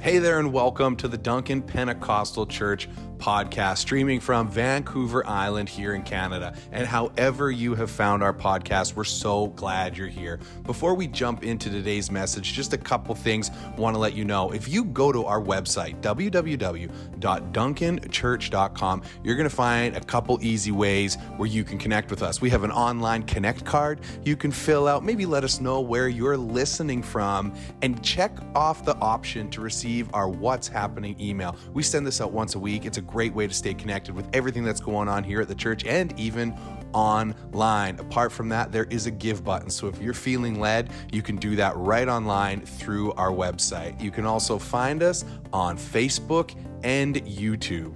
Hey there, and welcome to the Duncan Pentecostal Church podcast, streaming from Vancouver Island here in Canada. And however you have found our podcast, we're so glad you're here. Before we jump into today's message, just a couple things want to let you know. If you go to our website, www.duncanchurch.com, you're going to find a couple easy ways where you can connect with us. We have an online connect card you can fill out, maybe let us know where you're listening from, and check off the option to receive our What's Happening email. We send this out once a week. It's a great way to stay connected with everything that's going on here at the church and even online. Apart from that, there is a give button. So if you're feeling led, you can do that right online through our website. You can also find us on Facebook and YouTube.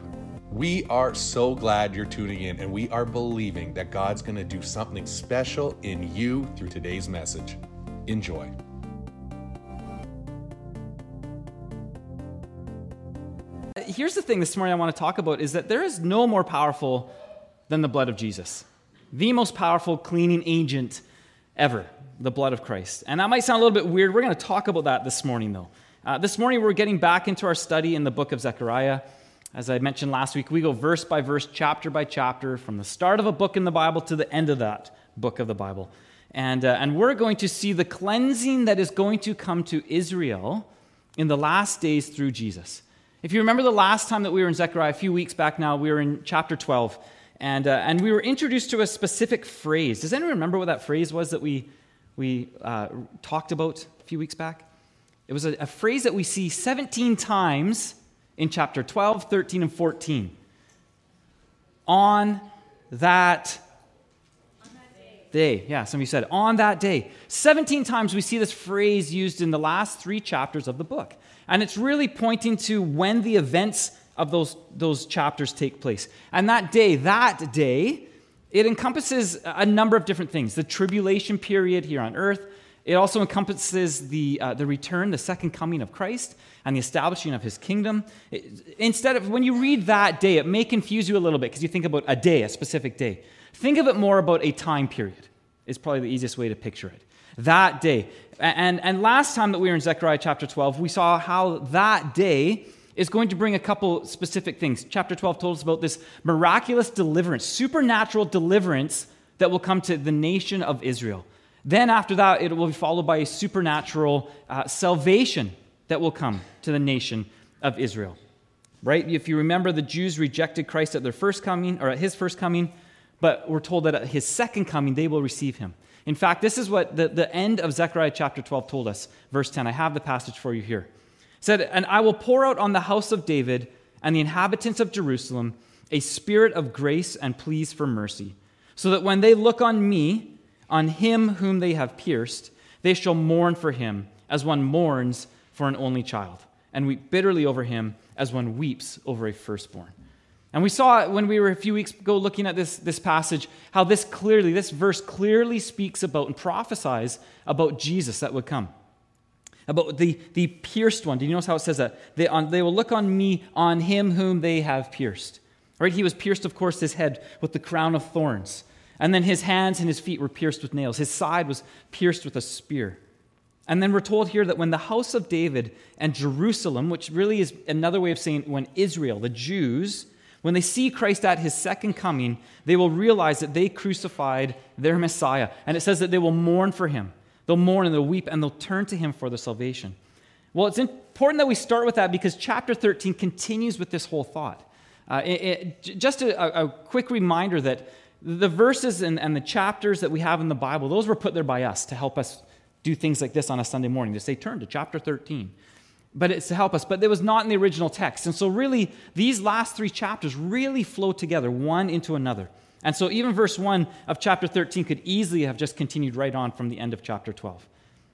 We are so glad you're tuning in, and we are believing that God's going to do something special in you through today's message. Enjoy. Here's the thing this morning I want to talk about is that there is no more powerful than the blood of Jesus. The most powerful cleaning agent ever, the blood of Christ. And that might sound a little bit weird. We're going to talk about that this morning, though. Uh, this morning, we're getting back into our study in the book of Zechariah. As I mentioned last week, we go verse by verse, chapter by chapter, from the start of a book in the Bible to the end of that book of the Bible. And, uh, and we're going to see the cleansing that is going to come to Israel in the last days through Jesus. If you remember the last time that we were in Zechariah, a few weeks back now, we were in chapter 12, and, uh, and we were introduced to a specific phrase. Does anyone remember what that phrase was that we, we uh, talked about a few weeks back? It was a, a phrase that we see 17 times in chapter 12, 13, and 14. On that day. Yeah, somebody said, on that day. 17 times we see this phrase used in the last three chapters of the book. And it's really pointing to when the events of those, those chapters take place. And that day, that day, it encompasses a number of different things the tribulation period here on earth. It also encompasses the, uh, the return, the second coming of Christ, and the establishing of his kingdom. It, instead of, when you read that day, it may confuse you a little bit because you think about a day, a specific day. Think of it more about a time period, is probably the easiest way to picture it. That day. And, and last time that we were in Zechariah chapter 12, we saw how that day is going to bring a couple specific things. Chapter 12 told us about this miraculous deliverance, supernatural deliverance that will come to the nation of Israel. Then, after that, it will be followed by a supernatural uh, salvation that will come to the nation of Israel. Right? If you remember, the Jews rejected Christ at their first coming, or at his first coming, but we're told that at his second coming, they will receive him. In fact, this is what the, the end of Zechariah chapter 12 told us. Verse 10. I have the passage for you here. It said, And I will pour out on the house of David and the inhabitants of Jerusalem a spirit of grace and pleas for mercy, so that when they look on me, on him whom they have pierced, they shall mourn for him as one mourns for an only child, and weep bitterly over him as one weeps over a firstborn. And we saw when we were a few weeks ago looking at this, this passage how this clearly, this verse clearly speaks about and prophesies about Jesus that would come. About the, the pierced one. Do you notice how it says that? They, on, they will look on me, on him whom they have pierced. Right? He was pierced, of course, his head with the crown of thorns. And then his hands and his feet were pierced with nails. His side was pierced with a spear. And then we're told here that when the house of David and Jerusalem, which really is another way of saying when Israel, the Jews, when they see Christ at his second coming, they will realize that they crucified their Messiah. And it says that they will mourn for him. They'll mourn and they'll weep and they'll turn to him for their salvation. Well, it's important that we start with that because chapter 13 continues with this whole thought. Uh, it, it, just a, a, quick reminder that the verses and, and the chapters that we have in the Bible, those were put there by us to help us do things like this on a Sunday morning, to say, turn to chapter 13 but it's to help us. But it was not in the original text. And so, really, these last three chapters really flow together, one into another. And so, even verse 1 of chapter 13 could easily have just continued right on from the end of chapter 12.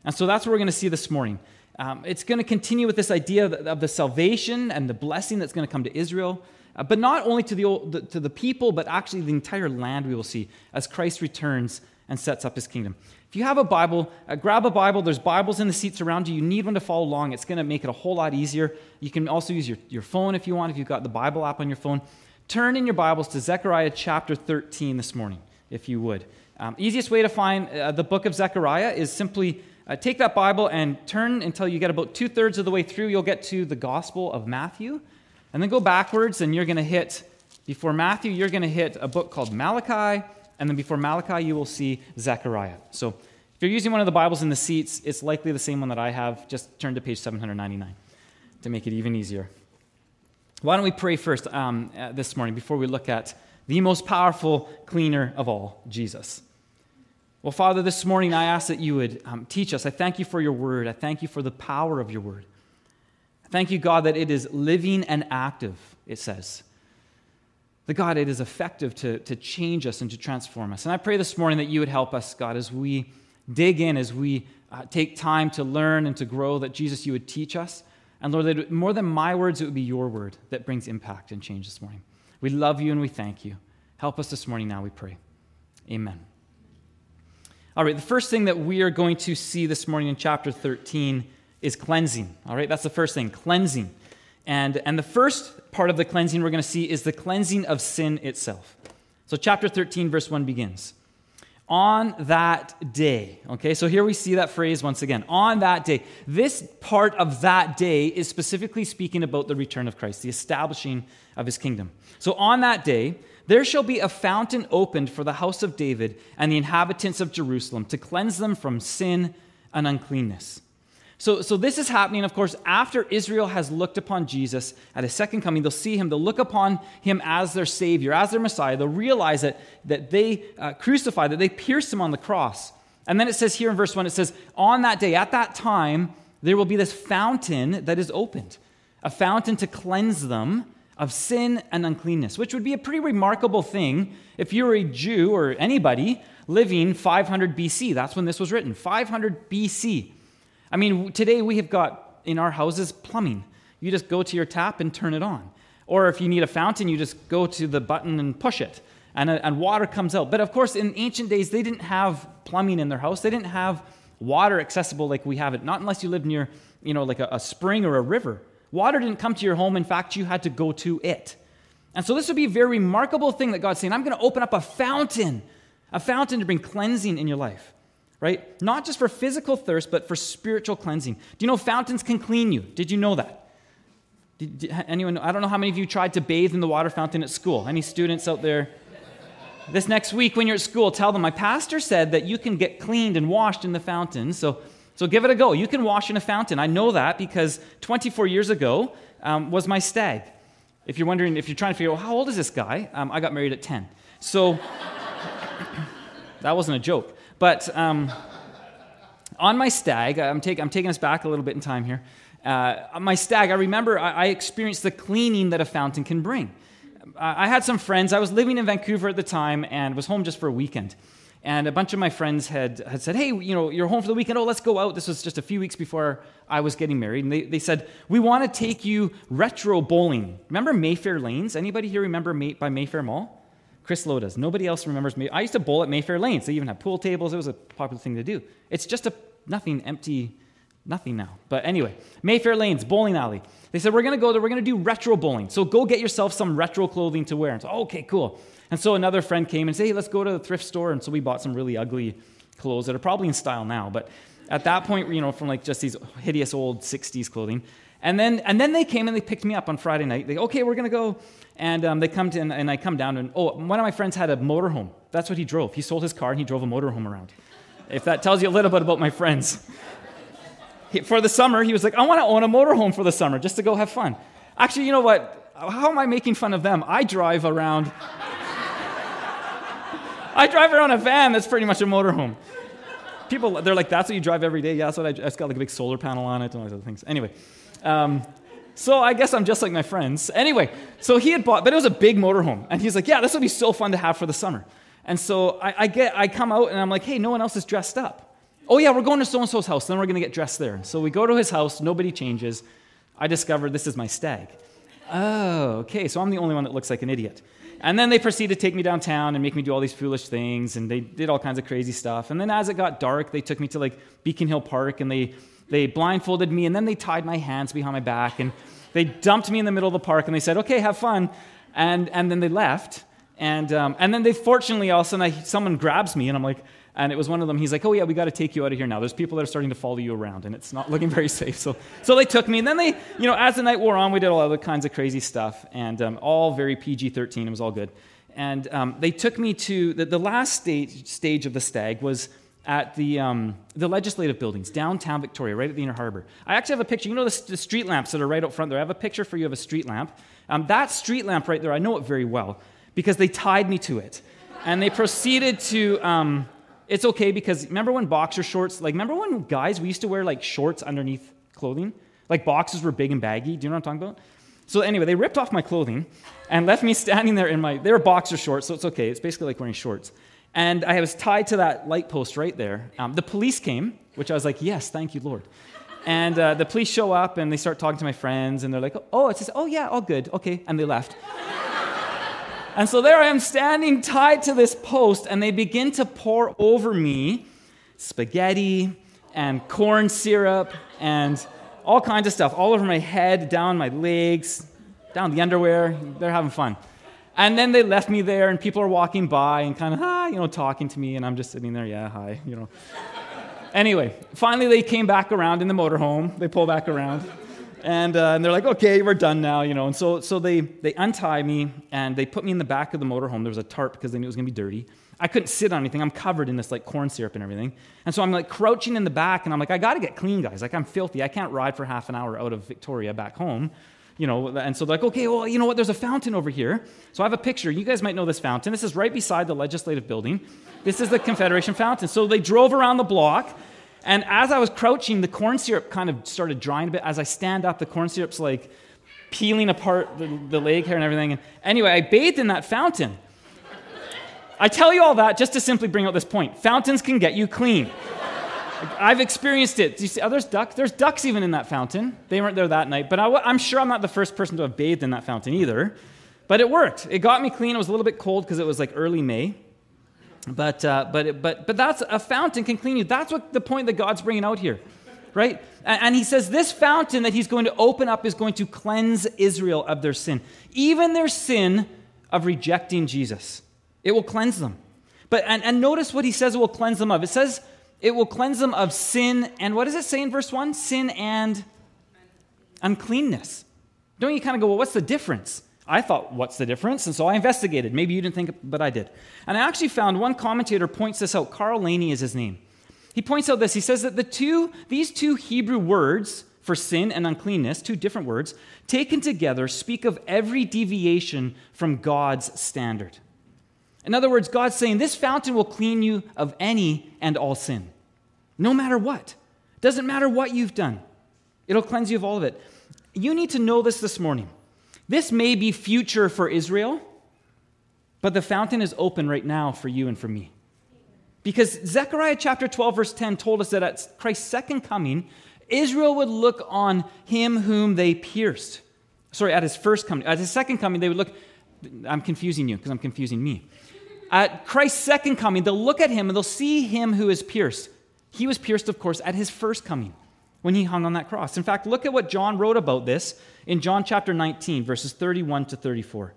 And so, that's what we're going to see this morning. Um, it's going to continue with this idea of the salvation and the blessing that's going to come to Israel, uh, but not only to the, old, the, to the people, but actually the entire land we will see as Christ returns and sets up his kingdom. If you have a Bible, uh, grab a Bible. There's Bibles in the seats around you. You need one to follow along. It's going to make it a whole lot easier. You can also use your, your phone if you want, if you've got the Bible app on your phone. Turn in your Bibles to Zechariah chapter 13 this morning, if you would. Um, easiest way to find uh, the book of Zechariah is simply uh, take that Bible and turn until you get about two thirds of the way through. You'll get to the Gospel of Matthew. And then go backwards, and you're going to hit, before Matthew, you're going to hit a book called Malachi. And then before Malachi, you will see Zechariah. So if you're using one of the Bibles in the seats, it's likely the same one that I have. Just turn to page 799 to make it even easier. Why don't we pray first um, uh, this morning before we look at the most powerful cleaner of all, Jesus? Well, Father, this morning I ask that you would um, teach us. I thank you for your word. I thank you for the power of your word. I thank you, God, that it is living and active, it says. The God, it is effective to, to change us and to transform us. And I pray this morning that you would help us, God, as we dig in, as we uh, take time to learn and to grow, that Jesus, you would teach us. And Lord, that more than my words, it would be your word that brings impact and change this morning. We love you and we thank you. Help us this morning now, we pray. Amen. All right, the first thing that we are going to see this morning in chapter 13 is cleansing. All right, that's the first thing cleansing. And, and the first part of the cleansing we're going to see is the cleansing of sin itself. So, chapter 13, verse 1 begins. On that day, okay, so here we see that phrase once again. On that day. This part of that day is specifically speaking about the return of Christ, the establishing of his kingdom. So, on that day, there shall be a fountain opened for the house of David and the inhabitants of Jerusalem to cleanse them from sin and uncleanness. So, so this is happening, of course, after Israel has looked upon Jesus at his second coming. They'll see him, they'll look upon him as their Savior, as their Messiah. They'll realize that, that they uh, crucified, that they pierced him on the cross. And then it says here in verse 1, it says, On that day, at that time, there will be this fountain that is opened, a fountain to cleanse them of sin and uncleanness, which would be a pretty remarkable thing if you were a Jew or anybody living 500 BC. That's when this was written 500 BC. I mean, today we have got in our houses plumbing. You just go to your tap and turn it on. Or if you need a fountain, you just go to the button and push it, and, uh, and water comes out. But of course, in ancient days, they didn't have plumbing in their house. They didn't have water accessible like we have it, not unless you lived near, you know, like a, a spring or a river. Water didn't come to your home. In fact, you had to go to it. And so this would be a very remarkable thing that God's saying, I'm going to open up a fountain, a fountain to bring cleansing in your life, right? Not just for physical thirst, but for spiritual cleansing. Do you know fountains can clean you? Did you know that? Did, did anyone? I don't know how many of you tried to bathe in the water fountain at school. Any students out there? This next week, when you're at school, tell them my pastor said that you can get cleaned and washed in the fountain. So so give it a go. You can wash in a fountain. I know that because 24 years ago um, was my stag. If you're wondering, if you're trying to figure out how old is this guy, um, I got married at 10. So that wasn't a joke. But um, on my stag, I'm, take, I'm, taking us back a little bit in time here. Uh, my stag, I remember I, I, experienced the cleaning that a fountain can bring. I, I had some friends. I was living in Vancouver at the time and was home just for a weekend. And a bunch of my friends had, had said, Hey, you know, you're home for the weekend. Oh, let's go out. This was just a few weeks before I was getting married. And they, they said, We want to take you retro bowling. Remember Mayfair Lanes? Anybody here remember May, by Mayfair Mall? Chris Lowe does. Nobody else remembers me. I used to bowl at Mayfair Lanes. They even had pool tables. It was a popular thing to do. It's just a nothing, empty, nothing now. But anyway, Mayfair Lanes, bowling alley. They said, We're going to go there. We're going to do retro bowling. So go get yourself some retro clothing to wear. And so, okay, cool. And so another friend came and said, hey, let's go to the thrift store. And so we bought some really ugly clothes that are probably in style now. But at that point, you know, from like just these hideous old 60s clothing. And then, and then they came and they picked me up on Friday night. They, okay, we're going to go. And um, they come to, and, and I come down and, oh, one of my friends had a motorhome. That's what he drove. He sold his car and he drove a motorhome around. If that tells you a little bit about my friends. He, for the summer, he was like, I want to own a motorhome for the summer just to go have fun. Actually, you know what? How am I making fun of them? I drive around I drive around a van that's pretty much a motorhome. People, they're like, that's what you drive every day? Yeah, that's what I, it's got like a big solar panel on it and all those other things. Anyway, um, so I guess I'm just like my friends. Anyway, so he had bought, but it was a big motorhome. And he's like, yeah, this would be so fun to have for the summer. And so I, I get, I come out and I'm like, hey, no one else is dressed up. Oh yeah, we're going to so-and-so's house. Then we're going to get dressed there. So we go to his house. Nobody changes. I discover this is my stag. Oh, okay. So I'm the only one that looks like an idiot. And then they proceeded to take me downtown and make me do all these foolish things, and they did all kinds of crazy stuff. And then as it got dark, they took me to like Beacon Hill Park, and they, they blindfolded me, and then they tied my hands behind my back, and they dumped me in the middle of the park, and they said, okay, have fun. And, and then they left. And, um, and then they fortunately, all of a sudden, I, someone grabs me, and I'm like, And it was one of them. He's like, "Oh yeah, we got to take you out of here now. There's people that are starting to follow you around, and it's not looking very safe." So, so they took me, and then they, you know, as the night wore on, we did all other kinds of crazy stuff, and um, all very PG-13. It was all good. And um, they took me to the, the last stage, stage of the stag was at the, um, the legislative buildings, downtown Victoria, right at the Inner Harbor. I actually have a picture. You know the, the street lamps that are right out front there? I have a picture for you of a street lamp. Um, that street lamp right there, I know it very well because they tied me to it. And they proceeded to, um, it's okay because remember when boxer shorts, like, remember when guys, we used to wear like shorts underneath clothing? Like boxes were big and baggy. Do you know what I'm talking about? So anyway, they ripped off my clothing and left me standing there in my, they were boxer shorts, so it's okay. It's basically like wearing shorts. And I was tied to that light post right there. Um, the police came, which I was like, yes, thank you, Lord. And uh, the police show up and they start talking to my friends and they're like, oh, it says, oh, yeah, all good, okay. And they left. and so there I am standing tied to this post and they begin to pour over me spaghetti and corn syrup and all kinds of stuff all over my head, down my legs, down the underwear. They're having fun. And then they left me there, and people are walking by and kind of, ah, you know, talking to me, and I'm just sitting there, yeah, hi, you know. anyway, finally they came back around in the motorhome. They pull back around. And, uh, and they're like, okay, we're done now, you know. And so, so they, they untie me and they put me in the back of the motorhome. There was a tarp because they knew it was going to be dirty. I couldn't sit on anything. I'm covered in this like corn syrup and everything. And so I'm like crouching in the back and I'm like, I got to get clean, guys. Like I'm filthy. I can't ride for half an hour out of Victoria back home you know, and so they're like, okay, well, you know what? There's a fountain over here. So I have a picture. You guys might know this fountain. This is right beside the legislative building. This is the Confederation fountain. So they drove around the block, and as I was crouching, the corn syrup kind of started drying a bit. As I stand up, the corn syrup's like peeling apart the, the leg hair and everything. And anyway, I bathed in that fountain. I tell you all that just to simply bring out this point. Fountains can get you clean. I've experienced it. Do you see? Oh, there's ducks. There's ducks even in that fountain. They weren't there that night, but I, am sure I'm not the first person to have bathed in that fountain either. But it worked. It got me clean. It was a little bit cold because it was like early May. But, uh, but, but, but that's a fountain can clean you. That's what the point that God's bringing out here, right? And, and he says this fountain that he's going to open up is going to cleanse Israel of their sin, even their sin of rejecting Jesus. It will cleanse them. But and, and notice what he says it will cleanse them of. It says it will cleanse them of sin and what does it say in verse 1? Sin and uncleanness. Don't you kind of go, well, what's the difference? I thought, what's the difference? And so I investigated. Maybe you didn't think, but I did. And I actually found one commentator points this out. Carl Laney is his name. He points out this. He says that the two, these two Hebrew words for sin and uncleanness, two different words, taken together, speak of every deviation from God's standard. In other words, God's saying, This fountain will clean you of any and all sin, no matter what. Doesn't matter what you've done, it'll cleanse you of all of it. You need to know this this morning. This may be future for Israel, but the fountain is open right now for you and for me. Because Zechariah chapter 12, verse 10 told us that at Christ's second coming, Israel would look on him whom they pierced. Sorry, at his first coming. At his second coming, they would look. I'm confusing you because I'm confusing me. At Christ's second coming, they'll look at him and they'll see him who is pierced. He was pierced, of course, at his first coming when he hung on that cross. In fact, look at what John wrote about this in John chapter 19, verses 31 to 34.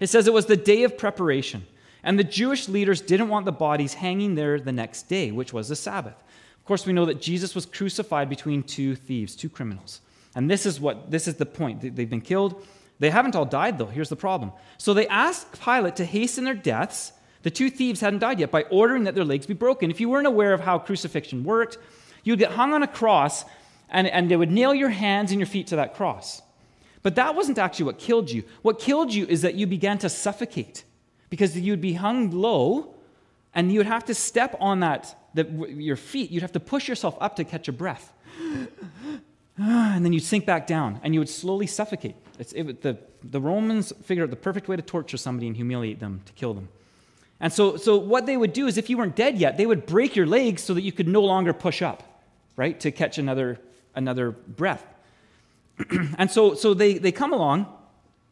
It says it was the day of preparation, and the Jewish leaders didn't want the bodies hanging there the next day, which was the Sabbath. Of course, we know that Jesus was crucified between two thieves, two criminals. And this is what this is the point. They've been killed. They haven't all died though. Here's the problem. So they asked Pilate to hasten their deaths the two thieves hadn't died yet by ordering that their legs be broken. If you weren't aware of how crucifixion worked, you'd get hung on a cross and, and they would nail your hands and your feet to that cross. But that wasn't actually what killed you. What killed you is that you began to suffocate because you'd be hung low and you would have to step on that, your feet, you'd have to push yourself up to catch a breath. and then you'd sink back down and you would slowly suffocate. It, the, the Romans figured out the perfect way to torture somebody and humiliate them, to kill them. And so, so what they would do is if you weren't dead yet, they would break your legs so that you could no longer push up, right, to catch another, another breath. and so, so they, they come along,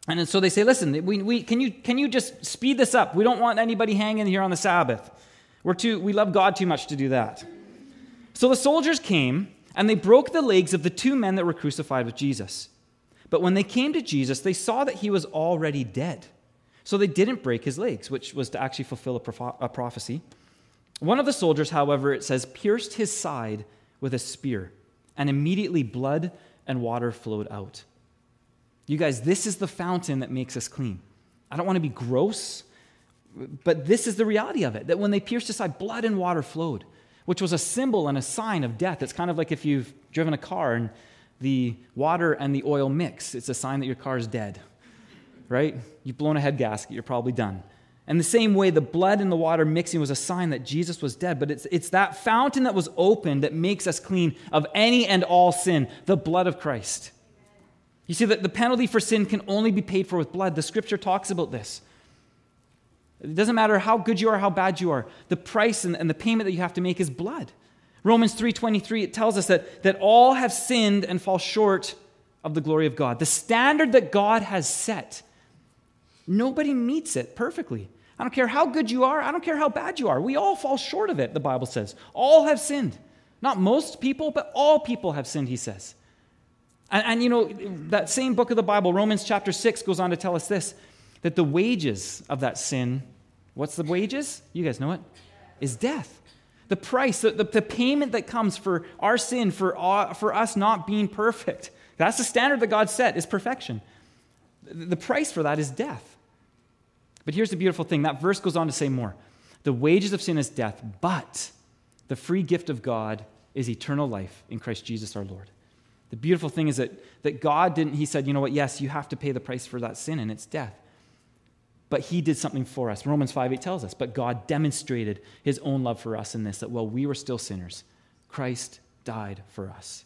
and so they say, listen, we, we, can, you, can you just speed this up? We don't want anybody hanging here on the Sabbath. We're too, we love God too much to do that. So the soldiers came, and they broke the legs of the two men that were crucified with Jesus. But when they came to Jesus, they saw that he was already dead. So they didn't break his legs, which was to actually fulfill a, a prophecy. One of the soldiers, however, it says, pierced his side with a spear, and immediately blood and water flowed out. You guys, this is the fountain that makes us clean. I don't want to be gross, but this is the reality of it that when they pierced his side, blood and water flowed, which was a symbol and a sign of death. It's kind of like if you've driven a car and the water and the oil mix, it's a sign that your car is dead, right? You've blown a head gasket, you're probably done. And the same way, the blood and the water mixing was a sign that Jesus was dead. But it's, it's that fountain that was opened that makes us clean of any and all sin, the blood of Christ. You see that the penalty for sin can only be paid for with blood. The scripture talks about this. It doesn't matter how good you are, how bad you are. The price and, and the payment that you have to make is blood. Romans 3:23 it tells us that, that all have sinned and fall short of the glory of God. The standard that God has set Nobody meets it perfectly. I don't care how good you are, I don't care how bad you are. We all fall short of it, the Bible says. All have sinned. Not most people, but all people have sinned, he says. And, and, you know, that same book of the Bible, Romans chapter 6, goes on to tell us this that the wages of that sin, what's the wages? You guys know it? Is death. The price, the, the, the payment that comes for our sin, for, uh, for us not being perfect. That's the standard that God set, is perfection. The price for that is death. But here's the beautiful thing that verse goes on to say more. The wages of sin is death, but the free gift of God is eternal life in Christ Jesus our Lord. The beautiful thing is that, that God didn't, He said, you know what, yes, you have to pay the price for that sin, and it's death. But He did something for us. Romans 5 8 tells us, but God demonstrated His own love for us in this, that while we were still sinners, Christ died for us.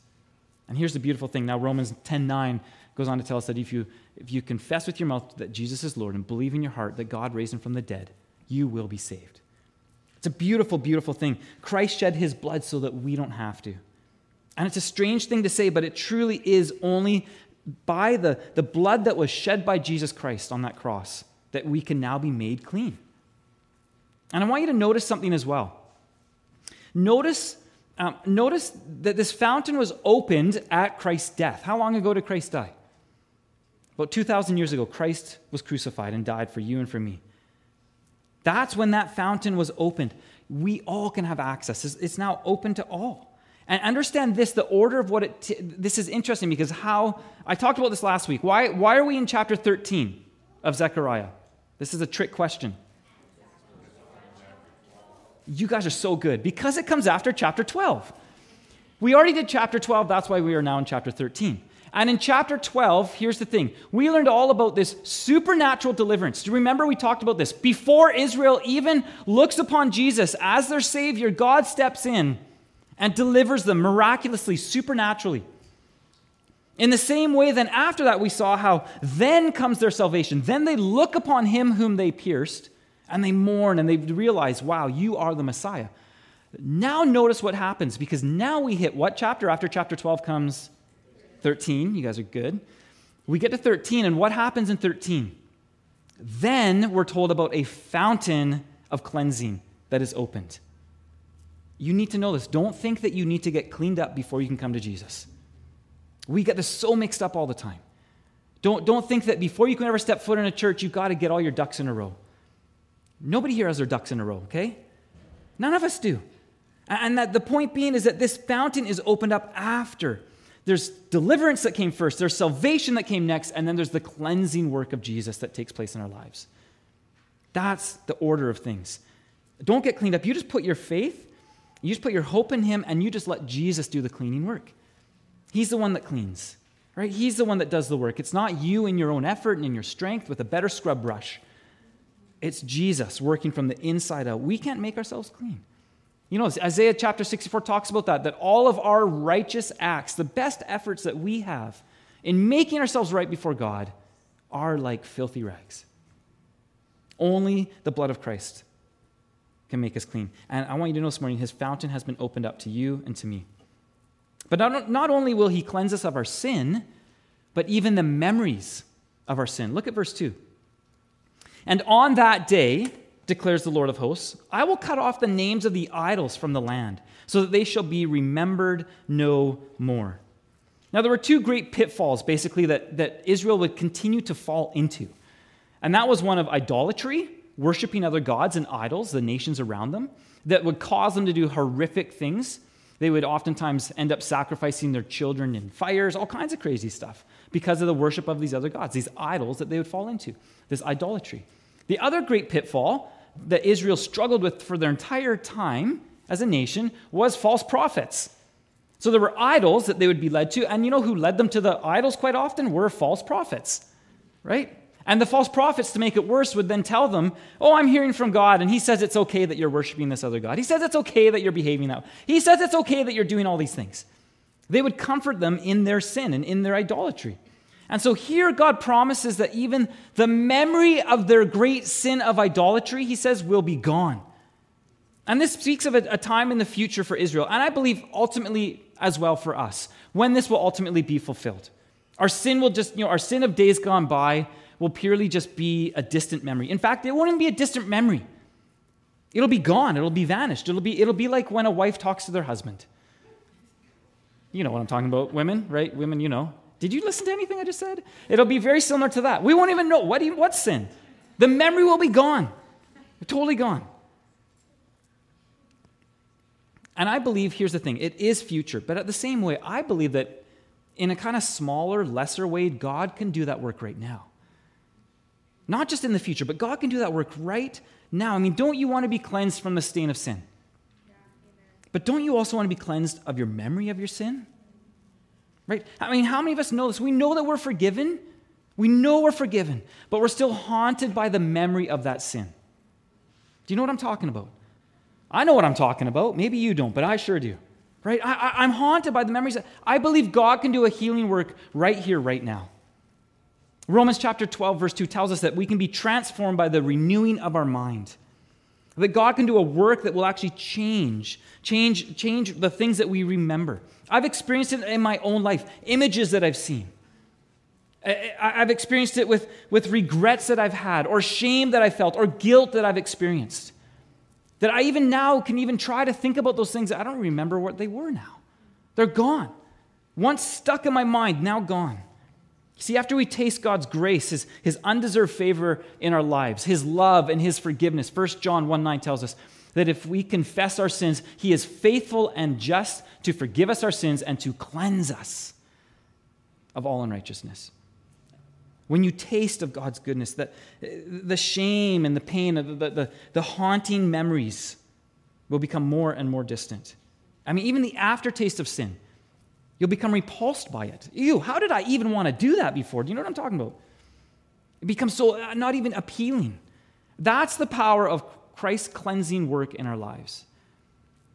And here's the beautiful thing. Now, Romans 10 9 goes on to tell us that if you, if you confess with your mouth that Jesus is Lord and believe in your heart that God raised him from the dead, you will be saved. It's a beautiful, beautiful thing. Christ shed his blood so that we don't have to. And it's a strange thing to say, but it truly is only by the, the blood that was shed by Jesus Christ on that cross that we can now be made clean. And I want you to notice something as well. Notice, um, notice that this fountain was opened at Christ's death. How long ago did Christ die? About 2,000 years ago, Christ was crucified and died for you and for me. That's when that fountain was opened. We all can have access. It's now open to all. And understand this the order of what it, t- this is interesting because how, I talked about this last week. Why, why are we in chapter 13 of Zechariah? This is a trick question. You guys are so good because it comes after chapter 12. We already did chapter 12, that's why we are now in chapter 13. And in chapter 12, here's the thing we learned all about this supernatural deliverance. Do you remember we talked about this? Before Israel even looks upon Jesus as their Savior, God steps in and delivers them miraculously, supernaturally. In the same way, then after that, we saw how then comes their salvation. Then they look upon him whom they pierced, and they mourn and they realize, wow, you are the Messiah. Now, notice what happens because now we hit what chapter? After chapter 12 comes 13. You guys are good. We get to 13, and what happens in 13? Then we're told about a fountain of cleansing that is opened. You need to know this. Don't think that you need to get cleaned up before you can come to Jesus. We get this so mixed up all the time. Don't, don't think that before you can ever step foot in a church, you've got to get all your ducks in a row. Nobody here has their ducks in a row, okay? None of us do. And that the point being is that this fountain is opened up after there's deliverance that came first, there's salvation that came next, and then there's the cleansing work of Jesus that takes place in our lives. That's the order of things. Don't get cleaned up. You just put your faith, you just put your hope in Him, and you just let Jesus do the cleaning work. He's the one that cleans, right? He's the one that does the work. It's not you in your own effort and in your strength with a better scrub brush. It's Jesus working from the inside out. We can't make ourselves clean. You know, Isaiah chapter 64 talks about that, that all of our righteous acts, the best efforts that we have in making ourselves right before God, are like filthy rags. Only the blood of Christ can make us clean. And I want you to know this morning, his fountain has been opened up to you and to me. But not, not only will he cleanse us of our sin, but even the memories of our sin. Look at verse 2. And on that day, declares the Lord of hosts, I will cut off the names of the idols from the land, so that they shall be remembered no more. Now, there were two great pitfalls, basically, that, that Israel would continue to fall into. And that was one of idolatry, worshiping other gods and idols, the nations around them, that would cause them to do horrific things. They would oftentimes end up sacrificing their children in fires, all kinds of crazy stuff, because of the worship of these other gods, these idols that they would fall into, this idolatry. The other great pitfall that Israel struggled with for their entire time as a nation was false prophets. So there were idols that they would be led to, and you know who led them to the idols quite often were false prophets, right? And the false prophets, to make it worse, would then tell them, Oh, I'm hearing from God, and He says it's okay that you're worshiping this other God. He says it's okay that you're behaving that way. He says it's okay that you're doing all these things. They would comfort them in their sin and in their idolatry. And so here God promises that even the memory of their great sin of idolatry, He says, will be gone. And this speaks of a, a time in the future for Israel, and I believe ultimately as well for us, when this will ultimately be fulfilled. Our sin will just, you know, our sin of days gone by will purely just be a distant memory. In fact, it won't be a distant memory. It'll be gone, it'll be vanished. It'll be, it'll be like when a wife talks to their husband. You know what I'm talking about, women, right? Women, you know. Did you listen to anything I just said? It'll be very similar to that. We won't even know what, what's sin. The memory will be gone, totally gone. And I believe, here's the thing it is future, but at the same way, I believe that in a kind of smaller, lesser way, God can do that work right now. Not just in the future, but God can do that work right now. I mean, don't you want to be cleansed from the stain of sin? but don't you also want to be cleansed of your memory of your sin? Right? I mean, how many of us know this? We know that we're forgiven. We know we're forgiven, but we're still haunted by the memory of that sin. Do you know what I'm talking about? I know what I'm talking about. Maybe you don't, but I sure do. Right? I, am haunted by the memories. I believe God can do a healing work right here, right now. Romans chapter 12, verse 2 tells us that we can be transformed by the renewing of our mind. That God can do a work that will actually change, change, change the things that we remember. I've experienced it in my own life, images that I've seen. I've experienced it with, with regrets that I've had, or shame that I felt, or guilt that I've experienced. That I even now can even try to think about those things. I don't remember what they were now. They're gone. Once stuck in my mind, now gone. See, after we taste God's grace, his, his undeserved favor in our lives, his love and his forgiveness, 1 John 1 9 tells us that if we confess our sins, he is faithful and just to forgive us our sins and to cleanse us of all unrighteousness. When you taste of God's goodness, the, the shame and the pain, the, the, the haunting memories will become more and more distant. I mean, even the aftertaste of sin You'll become repulsed by it. Ew, how did I even want to do that before? Do you know what I'm talking about? It becomes so uh, not even appealing. That's the power of Christ's cleansing work in our lives.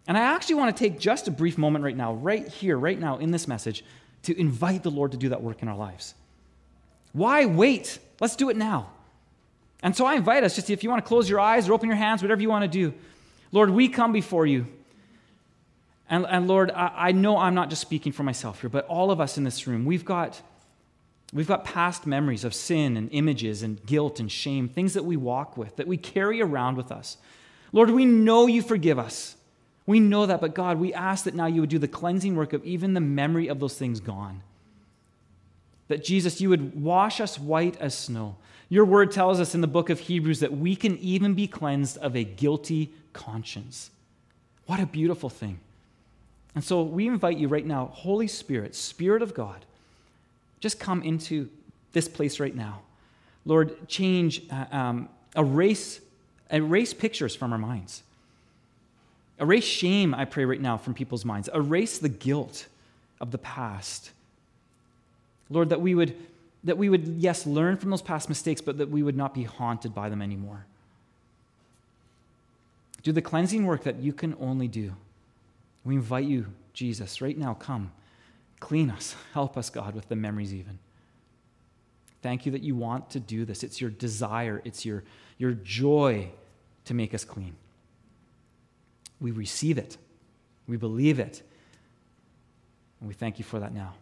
And I actually want to take just a brief moment right now, right here, right now in this message, to invite the Lord to do that work in our lives. Why wait? Let's do it now. And so I invite us, just if you want to close your eyes or open your hands, whatever you want to do. Lord, we come before you. And, and Lord, I, I know I'm not just speaking for myself here, but all of us in this room, we've got, we've got past memories of sin and images and guilt and shame, things that we walk with, that we carry around with us. Lord, we know you forgive us. We know that, but God, we ask that now you would do the cleansing work of even the memory of those things gone. That Jesus, you would wash us white as snow. Your word tells us in the book of Hebrews that we can even be cleansed of a guilty conscience. What a beautiful thing. And so we invite you right now, Holy Spirit, Spirit of God, just come into this place right now. Lord, change, uh, um, erase, erase pictures from our minds. Erase shame, I pray right now, from people's minds. Erase the guilt of the past. Lord, that we would, that we would, yes, learn from those past mistakes, but that we would not be haunted by them anymore. Do the cleansing work that you can only do. We invite you, Jesus, right now, come. Clean us. Help us, God, with the memories even. Thank you that you want to do this. It's your desire, it's your, your joy to make us clean. We receive it, we believe it, and we thank you for that now.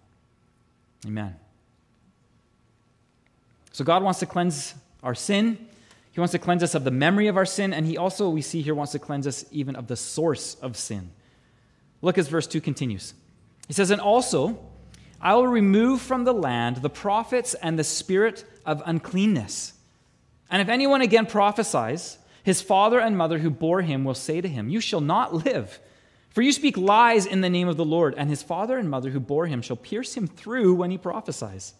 Amen. So, God wants to cleanse our sin. He wants to cleanse us of the memory of our sin, and He also, we see here, wants to cleanse us even of the source of sin. Look as verse 2 continues. He says, And also, I will remove from the land the prophets and the spirit of uncleanness. And if anyone again prophesies, his father and mother who bore him will say to him, You shall not live. For you speak lies in the name of the Lord, and his father and mother who bore him shall pierce him through when he prophesies.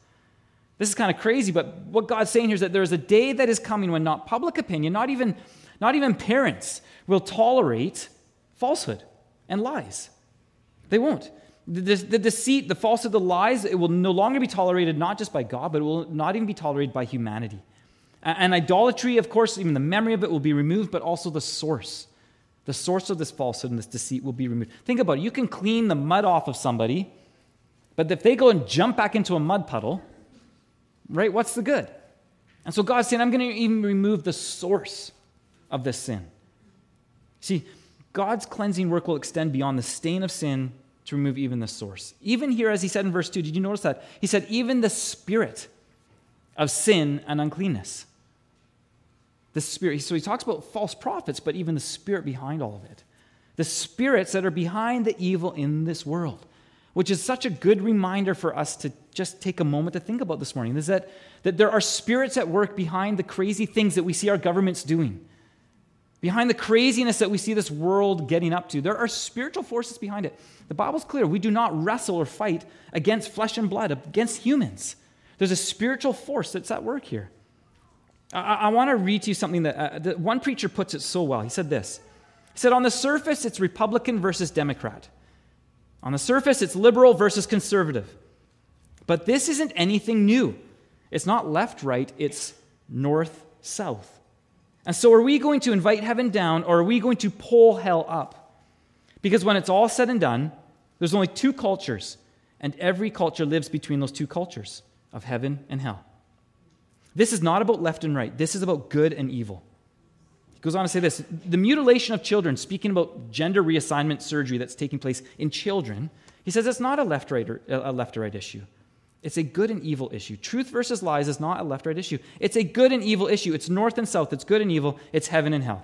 This is kind of crazy, but what God's saying here is that there is a day that is coming when not public opinion, not even, not even parents, will tolerate falsehood and lies. They won't. The, the, deceit, the falsehood, the lies, it will no longer be tolerated not just by God, but it will not even be tolerated by humanity. And idolatry, of course, even the memory of it will be removed, but also the source. The source of this falsehood and this deceit will be removed. Think about it. You can clean the mud off of somebody, but if they go and jump back into a mud puddle, right, what's the good? And so God's saying, I'm going to even remove the source of this sin. See, God's cleansing work will extend beyond the stain of sin to remove even the source. Even here, as he said in verse 2, did you notice that? He said, even the spirit of sin and uncleanness. The spirit, so he talks about false prophets, but even the spirit behind all of it. The spirits that are behind the evil in this world, which is such a good reminder for us to just take a moment to think about this morning, is that, that there are spirits at work behind the crazy things that we see our governments doing behind the craziness that we see this world getting up to. There are spiritual forces behind it. The Bible's clear. We do not wrestle or fight against flesh and blood, against humans. There's a spiritual force that's at work here. I, I want to read to you something that, uh, that one preacher puts it so well. He said this He said, On the surface, it's Republican versus Democrat. On the surface, it's liberal versus conservative. But this isn't anything new. It's not left right, it's north south. And so, are we going to invite heaven down or are we going to pull hell up? Because when it's all said and done, there's only two cultures, and every culture lives between those two cultures of heaven and hell. This is not about left and right, this is about good and evil. He goes on to say this the mutilation of children, speaking about gender reassignment surgery that's taking place in children, he says it's not a left right, a left or right issue. It's a good and evil issue. Truth versus lies is not a left right issue. It's a good and evil issue. It's north and south. It's good and evil. It's heaven and hell.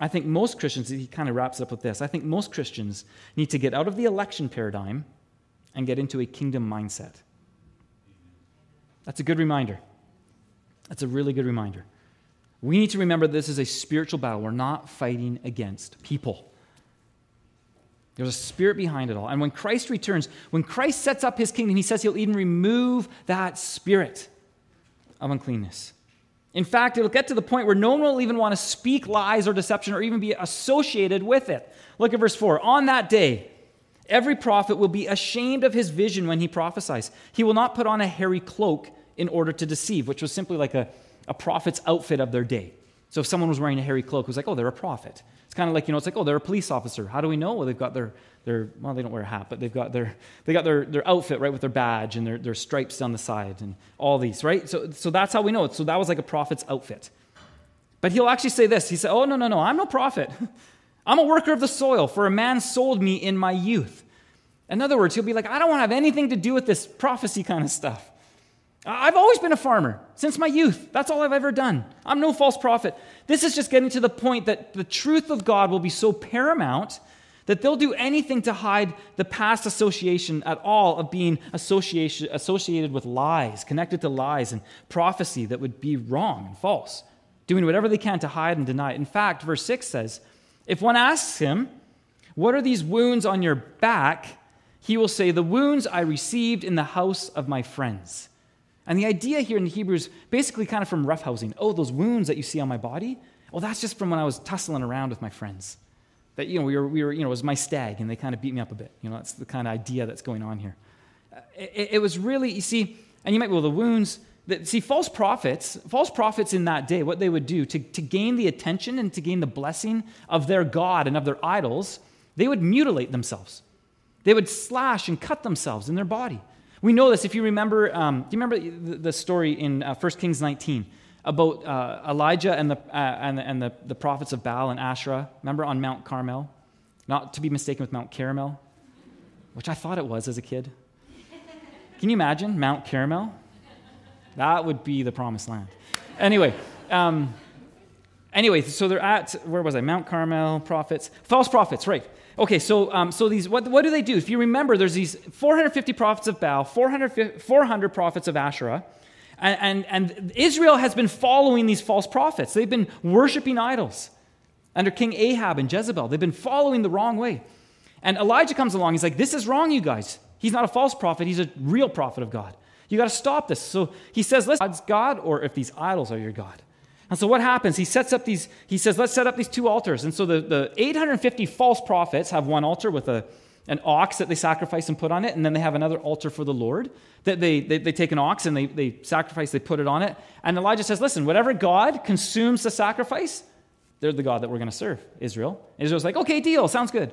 I think most Christians, he kind of wraps up with this. I think most Christians need to get out of the election paradigm and get into a kingdom mindset. That's a good reminder. That's a really good reminder. We need to remember this is a spiritual battle. We're not fighting against people. There's a spirit behind it all. And when Christ returns, when Christ sets up his kingdom, he says he'll even remove that spirit of uncleanness. In fact, it'll get to the point where no one will even want to speak lies or deception or even be associated with it. Look at verse 4. On that day, every prophet will be ashamed of his vision when he prophesies. He will not put on a hairy cloak in order to deceive, which was simply like a, a prophet's outfit of their day. So if someone was wearing a hairy cloak, it was like, oh, they're a prophet It's kind of like, you know, it's like, oh, they're a police officer. How do we know? Well, they've got their, their well, they don't wear a hat, but they've got their, they got their, their outfit, right, with their badge and their, their stripes down the side and all these, right? So, so that's how we know it. So that was like a prophet's outfit. But he'll actually say this. He said, oh, no, no, no, I'm no prophet. I'm a worker of the soil, for a man sold me in my youth. In other words, he'll be like, I don't want to have anything to do with this prophecy kind of stuff. I've always been a farmer since my youth. That's all I've ever done. I'm no false prophet. This is just getting to the point that the truth of God will be so paramount that they'll do anything to hide the past association at all of being associated with lies, connected to lies and prophecy that would be wrong and false, doing whatever they can to hide and deny it. In fact, verse 6 says, If one asks him, What are these wounds on your back? he will say, The wounds I received in the house of my friends. And the idea here in the Hebrew is basically kind of from roughhousing. Oh, those wounds that you see on my body? Well, that's just from when I was tussling around with my friends. That, you know, we were, we were you know, it was my stag, and they kind of beat me up a bit. You know, that's the kind of idea that's going on here. Uh, it, it, was really, you see, and you might, well, the wounds, that, see, false prophets, false prophets in that day, what they would do to, to gain the attention and to gain the blessing of their God and of their idols, they would mutilate themselves. They would slash and cut themselves in their body. We know this if you remember. Um, do you remember the, story in uh, 1 Kings 19 about uh, Elijah and, the, uh, and, the, and the, the prophets of Baal and Asherah? Remember on Mount Carmel? Not to be mistaken with Mount Caramel, which I thought it was as a kid. Can you imagine Mount Caramel? That would be the promised land. Anyway, um, anyway, so they're at, where was I? Mount Carmel, prophets, false prophets, right. Okay, so, um, so these, what, what do they do? If you remember, there's these 450 prophets of Baal, 400, 400 prophets of Asherah, And, and, and Israel has been following these false prophets. They've been worshiping idols under King Ahab and Jezebel. They've been following the wrong way. And Elijah comes along. He's like, This is wrong, you guys. He's not a false prophet, he's a real prophet of God. You got to stop this. So he says, Listen, God's God, or if these idols are your God. And so what happens? He sets up these, he says, Let's set up these two altars. And so the, the 850 false prophets have one altar with a an ox that they sacrifice and put on it, and then they have another altar for the Lord that they, they, they, take an ox and they, they sacrifice, they put it on it. And Elijah says, Listen, whatever God consumes the sacrifice, they're the God that we're going to serve, Israel. Israel's like, Okay, deal, sounds good.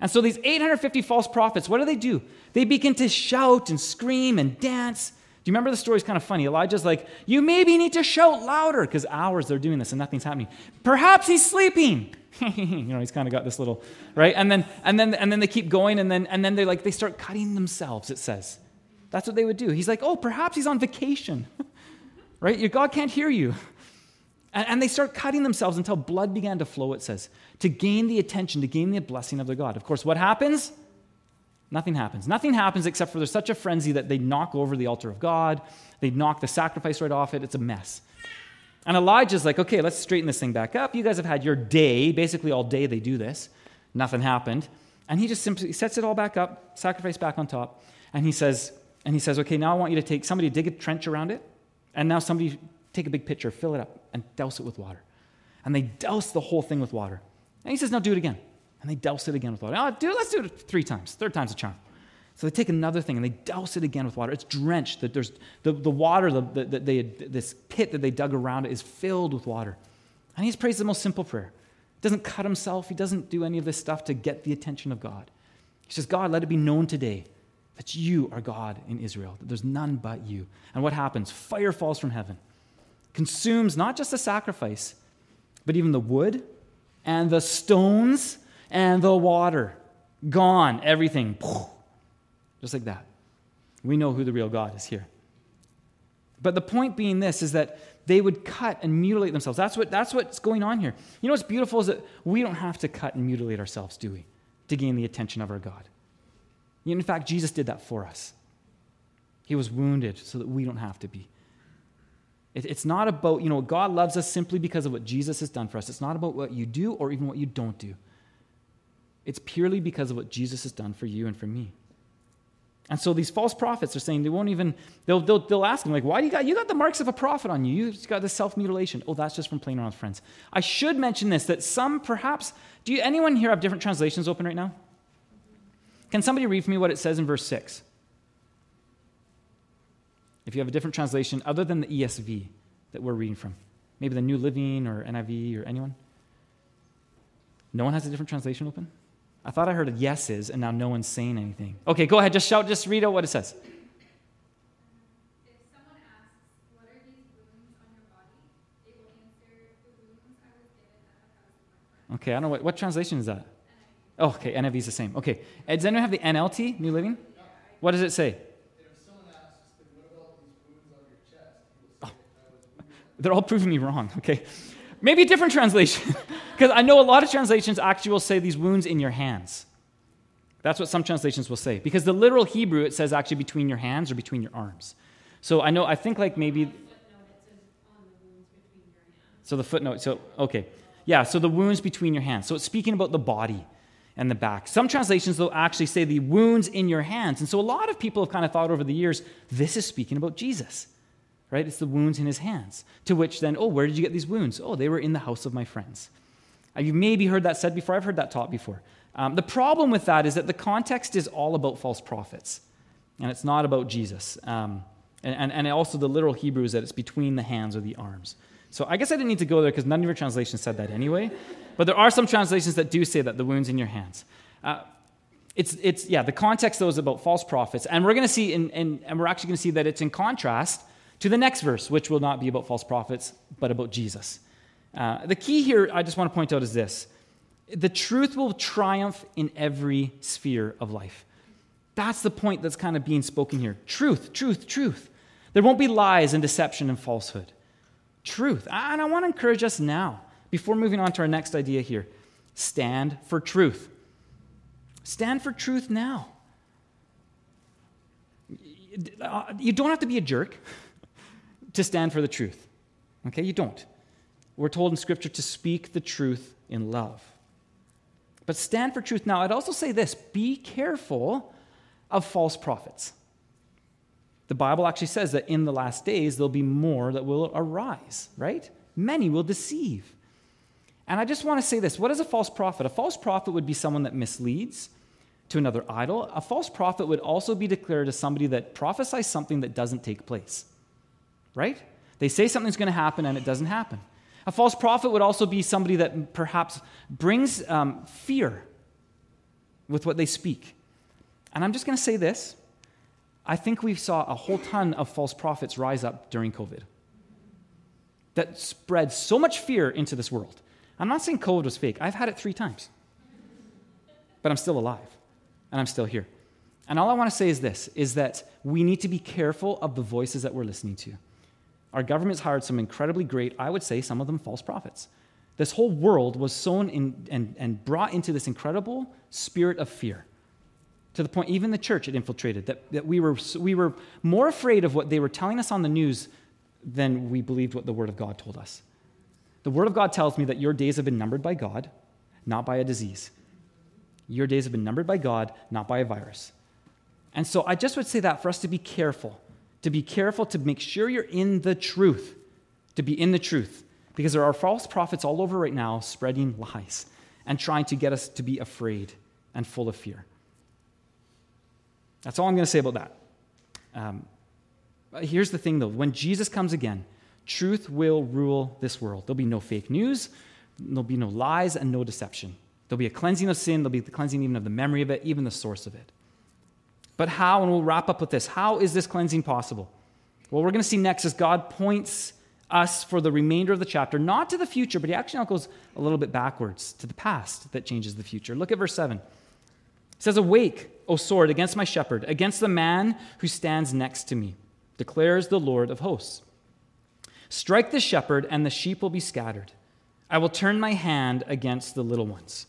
And so these 850 false prophets, what do they do? They begin to shout and scream and dance. You remember the story? It's kind of funny. Elijah's like, You maybe need to shout louder because hours they're doing this and nothing's happening. Perhaps he's sleeping. you know, he's kind of got this little, right? And then, and then, and then they keep going, and then, and then they're like, they start cutting themselves, it says. That's what they would do. He's like, oh, perhaps he's on vacation, right? Your God can't hear you. And, and they start cutting themselves until blood began to flow, it says, to gain the attention, to gain the blessing of their God. Of course, what happens? Nothing happens. Nothing happens except for there's such a frenzy that they knock over the altar of God. They knock the sacrifice right off it. It's a mess. And Elijah's like, okay, let's straighten this thing back up. You guys have had your day. Basically, all day they do this. Nothing happened. And he just simply sets it all back up, sacrifice back on top. And he says, and he says, okay, now I want you to take somebody dig a trench around it. And now somebody take a big pitcher, fill it up, and douse it with water. And they douse the whole thing with water. And he says, now do it again. And they douse it again with water. Oh, do, let's do it three times. Third time's a charm. So they take another thing and they douse it again with water. It's drenched. That there's the, the water, the, the, they, this pit that they dug around it is filled with water. And he's prays the most simple prayer. He doesn't cut himself. He doesn't do any of this stuff to get the attention of God. He says, God, let it be known today that you are God in Israel, that there's none but you. And what happens? Fire falls from heaven, consumes not just the sacrifice, but even the wood and the stones and the water. Gone, everything. Just like that. We know who the real God is here. But the point being this is that they would cut and mutilate themselves. That's, what, that's what's going on here. You know what's beautiful is that we don't have to cut and mutilate ourselves, do we, to gain the attention of our God. In fact, Jesus did that for us. He was wounded so that we don't have to be. It, it's not about, you know, God loves us simply because of what Jesus has done for us. It's not about what you do or even what you don't do. It's purely because of what Jesus has done for you and for me. And so these false prophets are saying they won't even, they'll, they'll, they'll ask them, like, why do you got, you got the marks of a prophet on you? You've got this self mutilation. Oh, that's just from playing around with friends. I should mention this that some perhaps, do you, anyone here have different translations open right now? Can somebody read for me what it says in verse 6? If you have a different translation other than the ESV that we're reading from, maybe the New Living or NIV or anyone? No one has a different translation open? I thought I heard a yeses, and now no one's saying anything. Okay, go ahead. Just shout. Just read out what it says. Okay, I don't know what, what translation is that. Oh, okay, NIV is the same. Okay, eh, does anyone have the NLT, New Living? What does it say? They're all proving me wrong. Okay, maybe a different translation. Because I know a lot of translations actually will say these wounds in your hands. That's what some translations will say. Because the literal Hebrew, it says actually between your hands or between your arms. So I know, I think like maybe. So the footnote, so, okay. Yeah, so the wounds between your hands. So it's speaking about the body and the back. Some translations, they'll actually say the wounds in your hands. And so a lot of people have kind of thought over the years, this is speaking about Jesus, right? It's the wounds in his hands. To which then, oh, where did you get these wounds? Oh, they were in the house of my friends. Uh, you've maybe heard that said before. I've heard that taught before. Um, the problem with that is that the context is all about false prophets, and it's not about Jesus. Um, and, and, and, also the literal Hebrew is that it's between the hands or the arms. So I guess I didn't need to go there because none of your translations said that anyway. But there are some translations that do say that the wounds in your hands. Uh, it's, it's, yeah, the context, though, is about false prophets. And we're going to see, in, in, and we're actually going to see that it's in contrast to the next verse, which will not be about false prophets, but about Jesus. Uh, the key here, I just want to point out, is this the truth will triumph in every sphere of life. That's the point that's kind of being spoken here. Truth, truth, truth. There won't be lies and deception and falsehood. Truth. And I want to encourage us now, before moving on to our next idea here stand for truth. Stand for truth now. You don't have to be a jerk. to stand for the truth. Okay, you don't. We're told in Scripture to speak the truth in love. But stand for truth. Now, I'd also say this be careful of false prophets. The Bible actually says that in the last days there'll be more that will arise, right? Many will deceive. And I just want to say this what is a false prophet? A false prophet would be someone that misleads to another idol. A false prophet would also be declared as somebody that prophesies something that doesn't take place, right? They say something's going to happen and it doesn't happen. A false prophet would also be somebody that perhaps brings um, fear with what they speak. And I'm just going to say this I think we saw a whole ton of false prophets rise up during COVID that spread so much fear into this world. I'm not saying COVID was fake, I've had it three times, but I'm still alive and I'm still here. And all I want to say is this is that we need to be careful of the voices that we're listening to. Our government's hired some incredibly great, I would say, some of them false prophets. This whole world was sown in, and, and brought into this incredible spirit of fear. To the point, even the church had infiltrated, that, that we, were, we were more afraid of what they were telling us on the news than we believed what the Word of God told us. The Word of God tells me that your days have been numbered by God, not by a disease. Your days have been numbered by God, not by a virus. And so I just would say that for us to be careful to be careful to make sure you're in the truth, to be in the truth. Because there are false prophets all over right now spreading lies and trying to get us to be afraid and full of fear. That's all I'm going to say about that. Um, here's the thing, though when Jesus comes again, truth will rule this world. There'll be no fake news, there'll be no lies, and no deception. There'll be a cleansing of sin, there'll be the cleansing even of the memory of it, even the source of it. But how, and we'll wrap up with this how is this cleansing possible? What we're going to see next is God points us for the remainder of the chapter, not to the future, but he actually now goes a little bit backwards to the past that changes the future. Look at verse 7. It says, Awake, O sword, against my shepherd, against the man who stands next to me, declares the Lord of hosts. Strike the shepherd, and the sheep will be scattered. I will turn my hand against the little ones.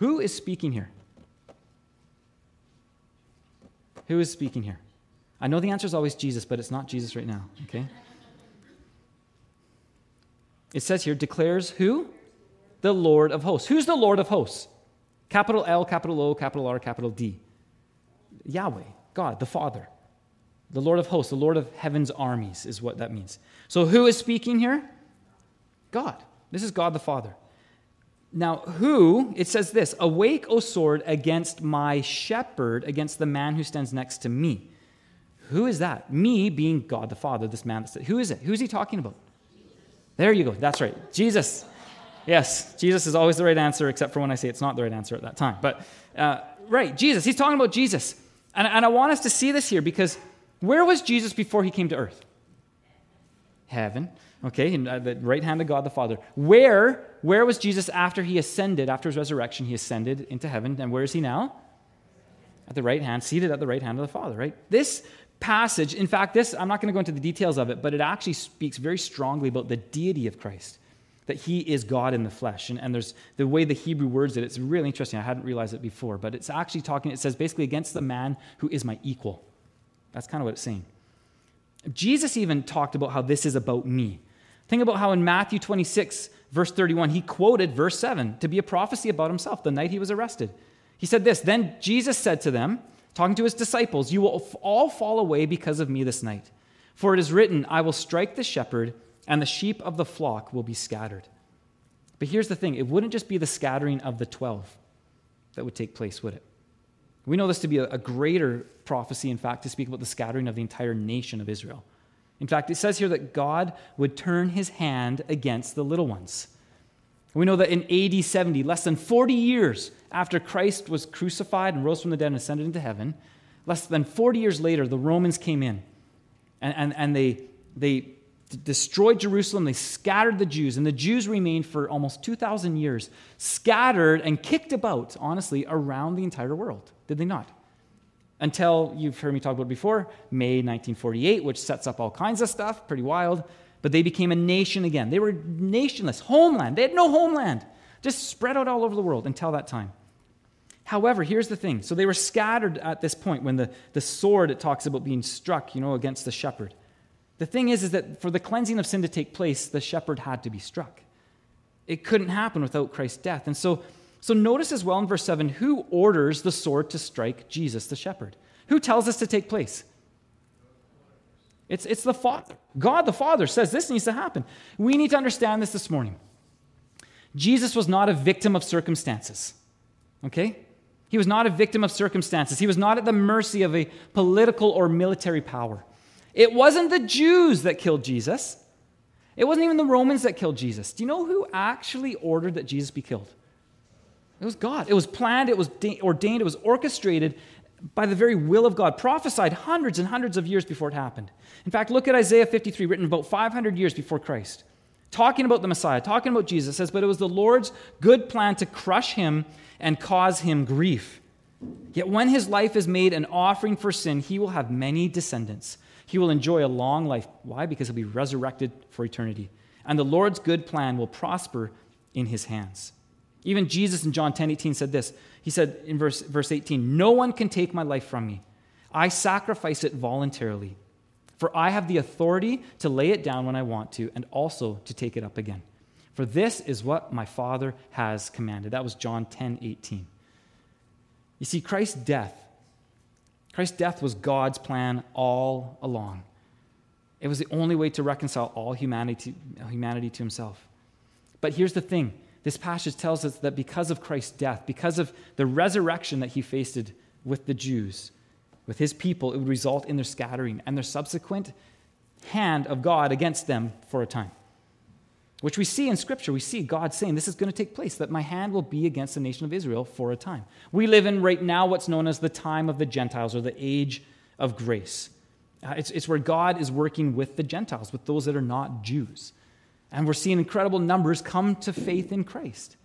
Who is speaking here? Who is speaking here? I know the answer is always Jesus, but it's not Jesus right now, okay? It says here, declares who? The Lord of hosts. Who's the Lord of hosts? Capital L, capital O, capital R, capital D. Yahweh, God, the Father. The Lord of hosts, the Lord of heaven's armies is what that means. So who is speaking here? God. This is God the Father. Now, who, it says this Awake, O sword, against my shepherd, against the man who stands next to me. Who is that? Me being God the Father, this man. Who is it? Who's he talking about? There you go. That's right. Jesus. Yes, Jesus is always the right answer, except for when I say it's not the right answer at that time. But, uh, right, Jesus. He's talking about Jesus. And, and I want us to see this here because where was Jesus before he came to earth? Heaven. Okay, and, uh, the right hand of God the Father. Where, where was Jesus after he ascended, after his resurrection? He ascended into heaven. And where is he now? At the right hand, seated at the right hand of the Father, right? This passage, in fact, this, I'm not going to go into the details of it, but it actually speaks very strongly about the deity of Christ, that he is God in the flesh. And, and there's the way the Hebrew words it, it's really interesting. I hadn't realized it before, but it's actually talking, it says basically against the man who is my equal. That's kind of what it's saying. Jesus even talked about how this is about me. Think about how in Matthew 26, verse 31, he quoted verse 7 to be a prophecy about himself the night he was arrested. He said this Then Jesus said to them, talking to his disciples, You will all fall away because of me this night. For it is written, I will strike the shepherd, and the sheep of the flock will be scattered. But here's the thing it wouldn't just be the scattering of the 12 that would take place, would it? We know this to be a, greater prophecy, in fact, to speak about the scattering of the entire nation of Israel. In fact, it says here that God would turn his hand against the little ones. We know that in AD 70, less than 40 years after Christ was crucified and rose from the dead and ascended into heaven, less than 40 years later, the Romans came in and, and, and they, they destroyed Jerusalem. They scattered the Jews, and the Jews remained for almost 2,000 years, scattered and kicked about, honestly, around the entire world. Did they not? until you've heard me talk about before, May 1948, which sets up all kinds of stuff, pretty wild. But they became a nation again. They were nationless, homeland. They had no homeland, just spread out all over the world until that time. However, here's the thing. So they were scattered at this point when the, the sword, it talks about being struck, you know, against the shepherd. The thing is, is that for the cleansing of sin to take place, the shepherd had to be struck. It couldn't happen without Christ's death. And so, so notice as well in verse 7 who orders the sword to strike Jesus, the shepherd? Who tells this to take place? It's, it's the Father. God the Father says this needs to happen. We need to understand this this morning. Jesus was not a victim of circumstances. Okay? He was not a victim of circumstances. He was not at the mercy of a political or military power. It wasn't the Jews that killed Jesus. It wasn't even the Romans that killed Jesus. Do you know who actually ordered that Jesus be killed? It was God. It was planned, it was ordained, it was orchestrated by the very will of God, prophesied hundreds and hundreds of years before it happened. In fact, look at Isaiah 53, written about 500 years before Christ, talking about the Messiah, talking about Jesus. Says, But it was the Lord's good plan to crush him and cause him grief. Yet when his life is made an offering for sin, he will have many descendants. He will enjoy a long life. Why? Because he'll be resurrected for eternity. And the Lord's good plan will prosper in his hands. Even Jesus in John 10 18 said this. He said in verse, verse 18, No one can take my life from me. I sacrifice it voluntarily. For I have the authority to lay it down when I want to, and also to take it up again. For this is what my Father has commanded. That was John 10 18. You see, Christ's death, Christ's death was God's plan all along. It was the only way to reconcile all humanity, humanity to himself. But here's the thing this passage tells us that because of Christ's death, because of the resurrection that he faced with the Jews, with his people, it would result in their scattering and their subsequent hand of God against them for a time. Which we see in Scripture. We see God saying, This is going to take place, that my hand will be against the nation of Israel for a time. We live in right now what's known as the time of the Gentiles or the age of grace. Uh, it's, it's where God is working with the Gentiles, with those that are not Jews. And we're seeing incredible numbers come to faith in Christ.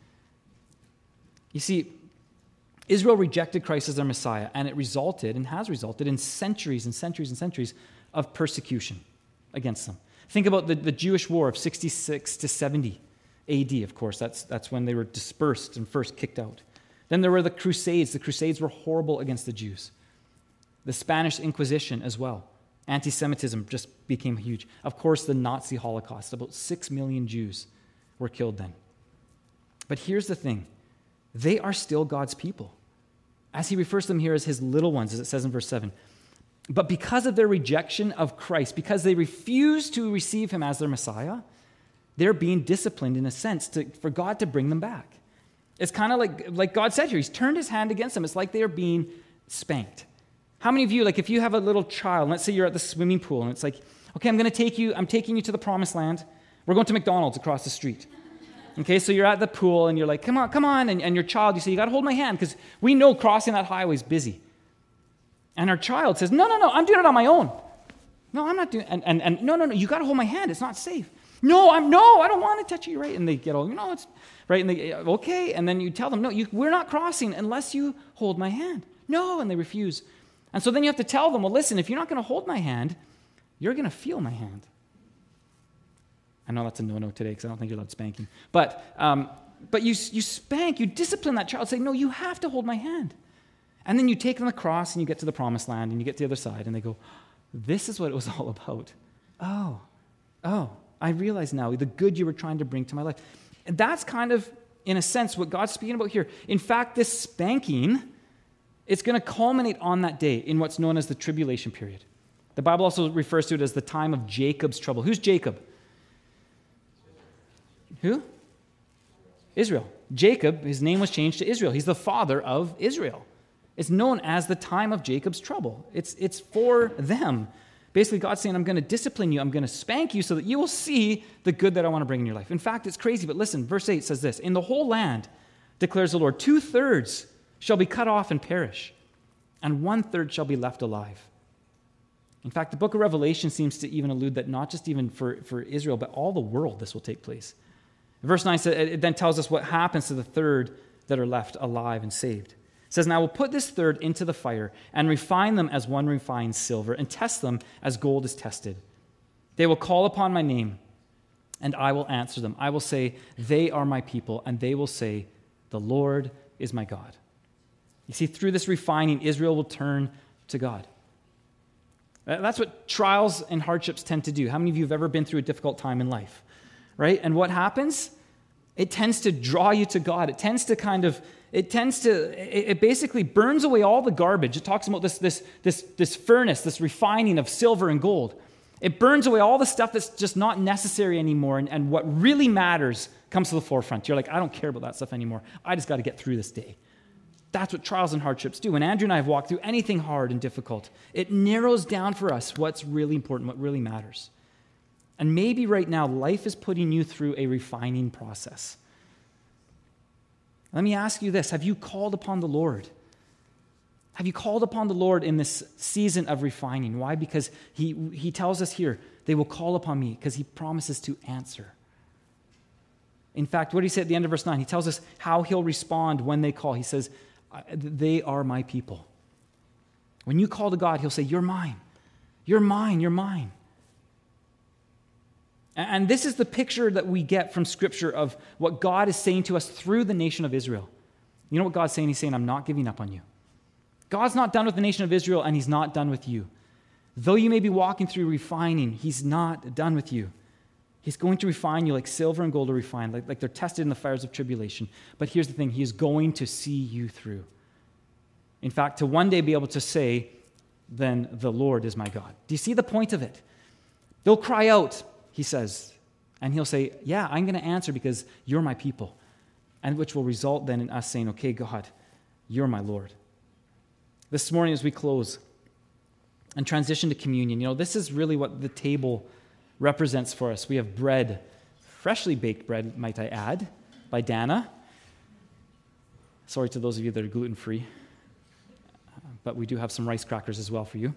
You see, Israel rejected Christ as their Messiah, and it resulted and has resulted in centuries and centuries and centuries of persecution against them. Think about the, the Jewish war of 66 to 70 AD, of course. That's, that's when they were dispersed and first kicked out. Then there were the Crusades. The Crusades were horrible against the Jews. The Spanish Inquisition as well. Anti Semitism just became huge. Of course, the Nazi Holocaust. About six million Jews were killed then. But here's the thing they are still God's people. As he refers to them here as his little ones, as it says in verse 7. But because of their rejection of Christ, because they refuse to receive him as their Messiah, they're being disciplined in a sense to, for God to bring them back. It's kind of like, like God said here, He's turned His hand against them. It's like they are being spanked. How many of you, like if you have a little child, let's say you're at the swimming pool and it's like, okay, I'm going to take you, I'm taking you to the promised land. We're going to McDonald's across the street. Okay, so you're at the pool and you're like, come on, come on. And, and your child, you say, you got to hold my hand because we know crossing that highway is busy. And our child says, no, no, no, I'm doing it on my own. No, I'm not doing and, and, and no, no, no, you got to hold my hand. It's not safe. No, I'm no, I don't want to touch you, right? And they get all, you know, it's right. And they, okay. And then you tell them, no, you, we're not crossing unless you hold my hand. No, and they refuse. And so then you have to tell them, well, listen, if you're not going to hold my hand, you're going to feel my hand. I know that's a no no today because I don't think you're allowed spanking. But, um, but you, you spank, you discipline that child, say, no, you have to hold my hand. And then you take them across and you get to the promised land and you get to the other side and they go, this is what it was all about. Oh, oh, I realize now the good you were trying to bring to my life. And that's kind of, in a sense, what God's speaking about here. In fact, this spanking it's going to culminate on that day in what's known as the tribulation period. The Bible also refers to it as the time of Jacob's trouble. Who's Jacob? Who? Israel. Jacob, his name was changed to Israel. He's the father of Israel. It's known as the time of Jacob's trouble. It's, it's for them. Basically, God's saying, I'm going to discipline you. I'm going to spank you so that you will see the good that I want to bring in your life. In fact, it's crazy, but listen, verse 8 says this In the whole land, declares the Lord, two thirds shall be cut off and perish, and one third shall be left alive. In fact, the book of Revelation seems to even allude that not just even for, for Israel, but all the world this will take place. Verse 9 says, it then tells us what happens to the third that are left alive and saved. Says, Now I will put this third into the fire and refine them as one refines silver and test them as gold is tested. They will call upon my name, and I will answer them. I will say, They are my people, and they will say, The Lord is my God. You see, through this refining, Israel will turn to God. Uh, that's what trials and hardships tend to do. How many of you have ever been through a difficult time in life? Right? And what happens? It tends to draw you to God. It tends to kind of, it tends to, it basically burns away all the garbage. It talks about this, this, this, this furnace, this refining of silver and gold. It burns away all the stuff that's just not necessary anymore. And, and what really matters comes to the forefront. You're like, I don't care about that stuff anymore. I just got to get through this day. That's what trials and hardships do. When Andrew and I have walked through anything hard and difficult, it narrows down for us what's really important, what really matters. And maybe right now, life is putting you through a refining process. Let me ask you this Have you called upon the Lord? Have you called upon the Lord in this season of refining? Why? Because he, he tells us here, they will call upon me because he promises to answer. In fact, what did he say at the end of verse 9? He tells us how he'll respond when they call. He says, they are my people. When you call to God, He'll say, You're mine. You're mine. You're mine. And this is the picture that we get from Scripture of what God is saying to us through the nation of Israel. You know what God's saying? He's saying, I'm not giving up on you. God's not done with the nation of Israel, and He's not done with you. Though you may be walking through refining, He's not done with you. He's going to refine you like silver and gold are refined, like, like they're tested in the fires of tribulation. But here's the thing He is going to see you through. In fact, to one day be able to say, Then the Lord is my God. Do you see the point of it? They'll cry out, he says, and he'll say, Yeah, I'm going to answer because you're my people. And which will result then in us saying, Okay, God, you're my Lord. This morning, as we close and transition to communion, you know, this is really what the table represents for us. We have bread, freshly baked bread, might I add, by Dana. Sorry to those of you that are gluten free, but we do have some rice crackers as well for you.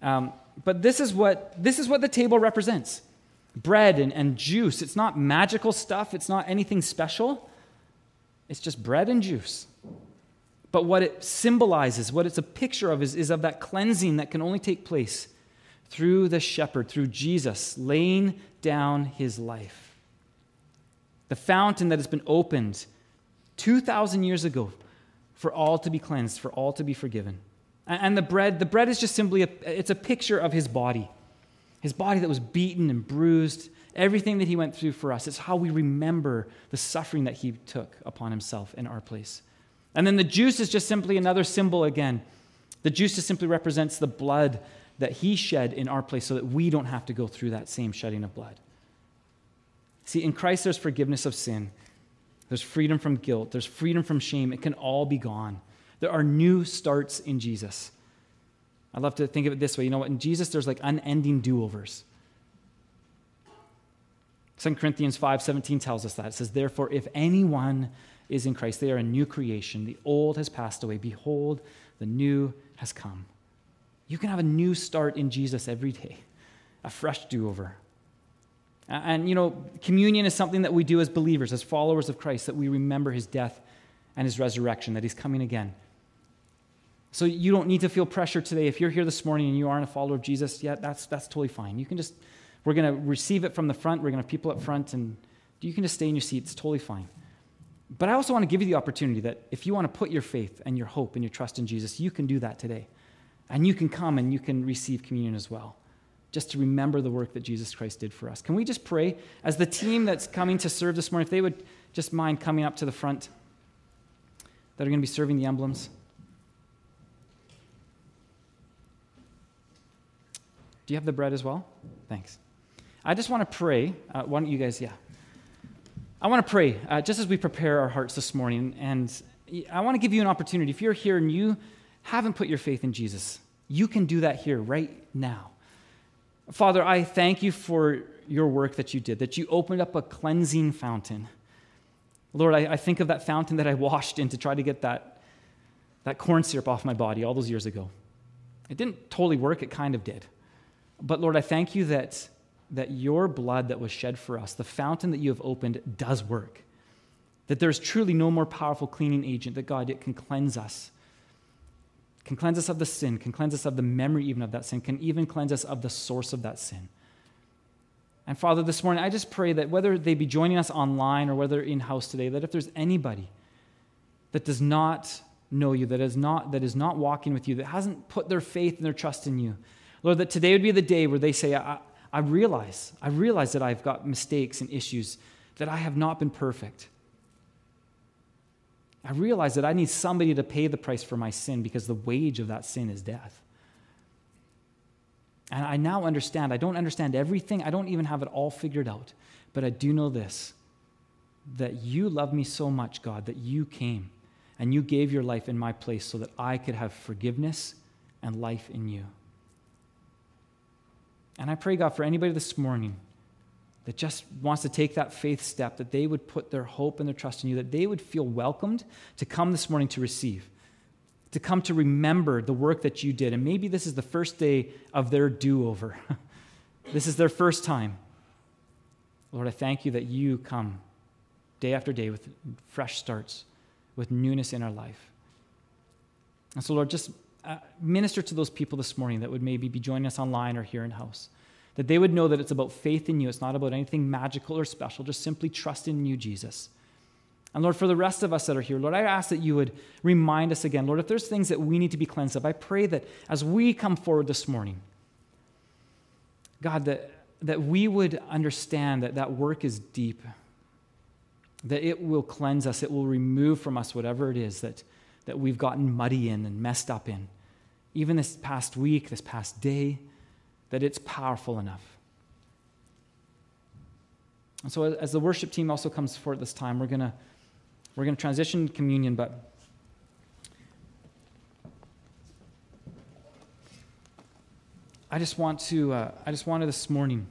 Um, but this is, what, this is what the table represents bread and, and juice. It's not magical stuff, it's not anything special. It's just bread and juice. But what it symbolizes, what it's a picture of, is, is of that cleansing that can only take place through the shepherd, through Jesus, laying down his life. The fountain that has been opened 2,000 years ago for all to be cleansed, for all to be forgiven. And the bread, the bread is just simply a, it's a picture of his body. His body that was beaten and bruised, everything that he went through for us. It's how we remember the suffering that he took upon himself in our place. And then the juice is just simply another symbol again. The juice just simply represents the blood that he shed in our place so that we don't have to go through that same shedding of blood. See, in Christ, there's forgiveness of sin, there's freedom from guilt, there's freedom from shame. It can all be gone. There are new starts in Jesus. I love to think of it this way. You know what? In Jesus, there's like unending do overs. 2 Corinthians 5 17 tells us that. It says, Therefore, if anyone is in Christ, they are a new creation. The old has passed away. Behold, the new has come. You can have a new start in Jesus every day, a fresh do over. And, you know, communion is something that we do as believers, as followers of Christ, that we remember his death and his resurrection, that he's coming again. So you don't need to feel pressure today. If you're here this morning and you aren't a follower of Jesus yet, that's, that's totally fine. You can just, we're going to receive it from the front. We're going to have people up front, and you can just stay in your seat. It's totally fine. But I also want to give you the opportunity that if you want to put your faith and your hope and your trust in Jesus, you can do that today. And you can come and you can receive communion as well, just to remember the work that Jesus Christ did for us. Can we just pray as the team that's coming to serve this morning, if they would just mind coming up to the front that are going to be serving the emblems? You have the bread as well? Thanks. I just want to pray. Uh, why don't you guys, yeah. I want to pray uh, just as we prepare our hearts this morning. And I want to give you an opportunity. If you're here and you haven't put your faith in Jesus, you can do that here right now. Father, I thank you for your work that you did, that you opened up a cleansing fountain. Lord, I, I, think of that fountain that I washed in to try to get that, that corn syrup off my body all those years ago. It didn't totally work, it kind of did. But Lord, I thank you that, that your blood that was shed for us, the fountain that you have opened, does work. That there's truly no more powerful cleaning agent that God it can cleanse us can cleanse us of the sin, can cleanse us of the memory even of that sin, can even cleanse us of the source of that sin. And Father, this morning, I just pray that whether they be joining us online or whether in house today, that if there's anybody that does not know you, that is not, that is not walking with you, that hasn't put their faith and their trust in you, Lord, that today would be the day where they say, I, I realize, I realize that I've got mistakes and issues, that I have not been perfect. I realize that I need somebody to pay the price for my sin because the wage of that sin is death. And I now understand. I don't understand everything, I don't even have it all figured out. But I do know this that you love me so much, God, that you came and you gave your life in my place so that I could have forgiveness and life in you. And I pray, God, for anybody this morning that just wants to take that faith step, that they would put their hope and their trust in you, that they would feel welcomed to come this morning to receive, to come to remember the work that you did. And maybe this is the first day of their do over. this is their first time. Lord, I thank you that you come day after day with fresh starts, with newness in our life. And so, Lord, just uh, minister to those people this morning that would maybe be joining us online or here in house. That they would know that it's about faith in you. It's not about anything magical or special, just simply trust in you, Jesus. And Lord, for the rest of us that are here, Lord, I ask that you would remind us again, Lord, if there's things that we need to be cleansed of, I pray that as we come forward this morning, God, that, that we would understand that that work is deep, that it will cleanse us, it will remove from us whatever it is that, that we've gotten muddy in and messed up in. Even this past week, this past day, that it's powerful enough. And so, as the worship team also comes forward this time, we're going to we're going to transition communion, but I just want to uh, I just wanted this morning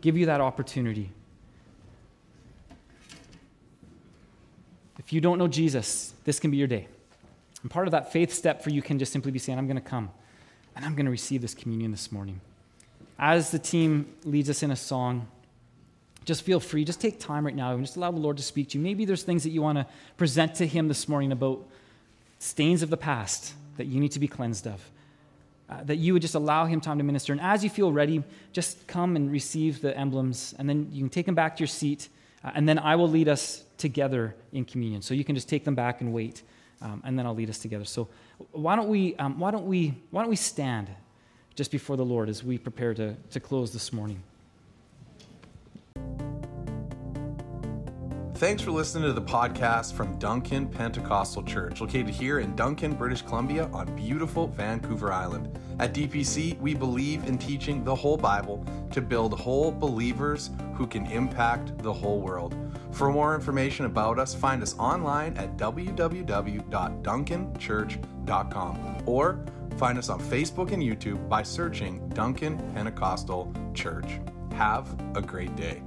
give you that opportunity If you don't know Jesus, this can be your day. And part of that faith step for you can just simply be saying, I'm going to come and I'm going to receive this communion this morning. As the team leads us in a song, just feel free. Just take time right now and just allow the Lord to speak to you. Maybe there's things that you want to present to Him this morning about stains of the past that you need to be cleansed of. Uh, that you would just allow Him time to minister. And as you feel ready, just come and receive the emblems, and then you can take them back to your seat, uh, and then I will lead us together in communion. So you can just take them back and wait, um, and then I'll lead us together. So why don't we, um, why don't we, why don't we stand just before the Lord as we prepare to, to close this morning? Thanks for listening to the podcast from Duncan Pentecostal Church, located here in Duncan, British Columbia, on beautiful Vancouver Island. At DPC, we believe in teaching the whole Bible to build whole believers who can impact the whole world. For more information about us, find us online at www.duncanchurch.com or find us on Facebook and YouTube by searching Duncan Pentecostal Church. Have a great day.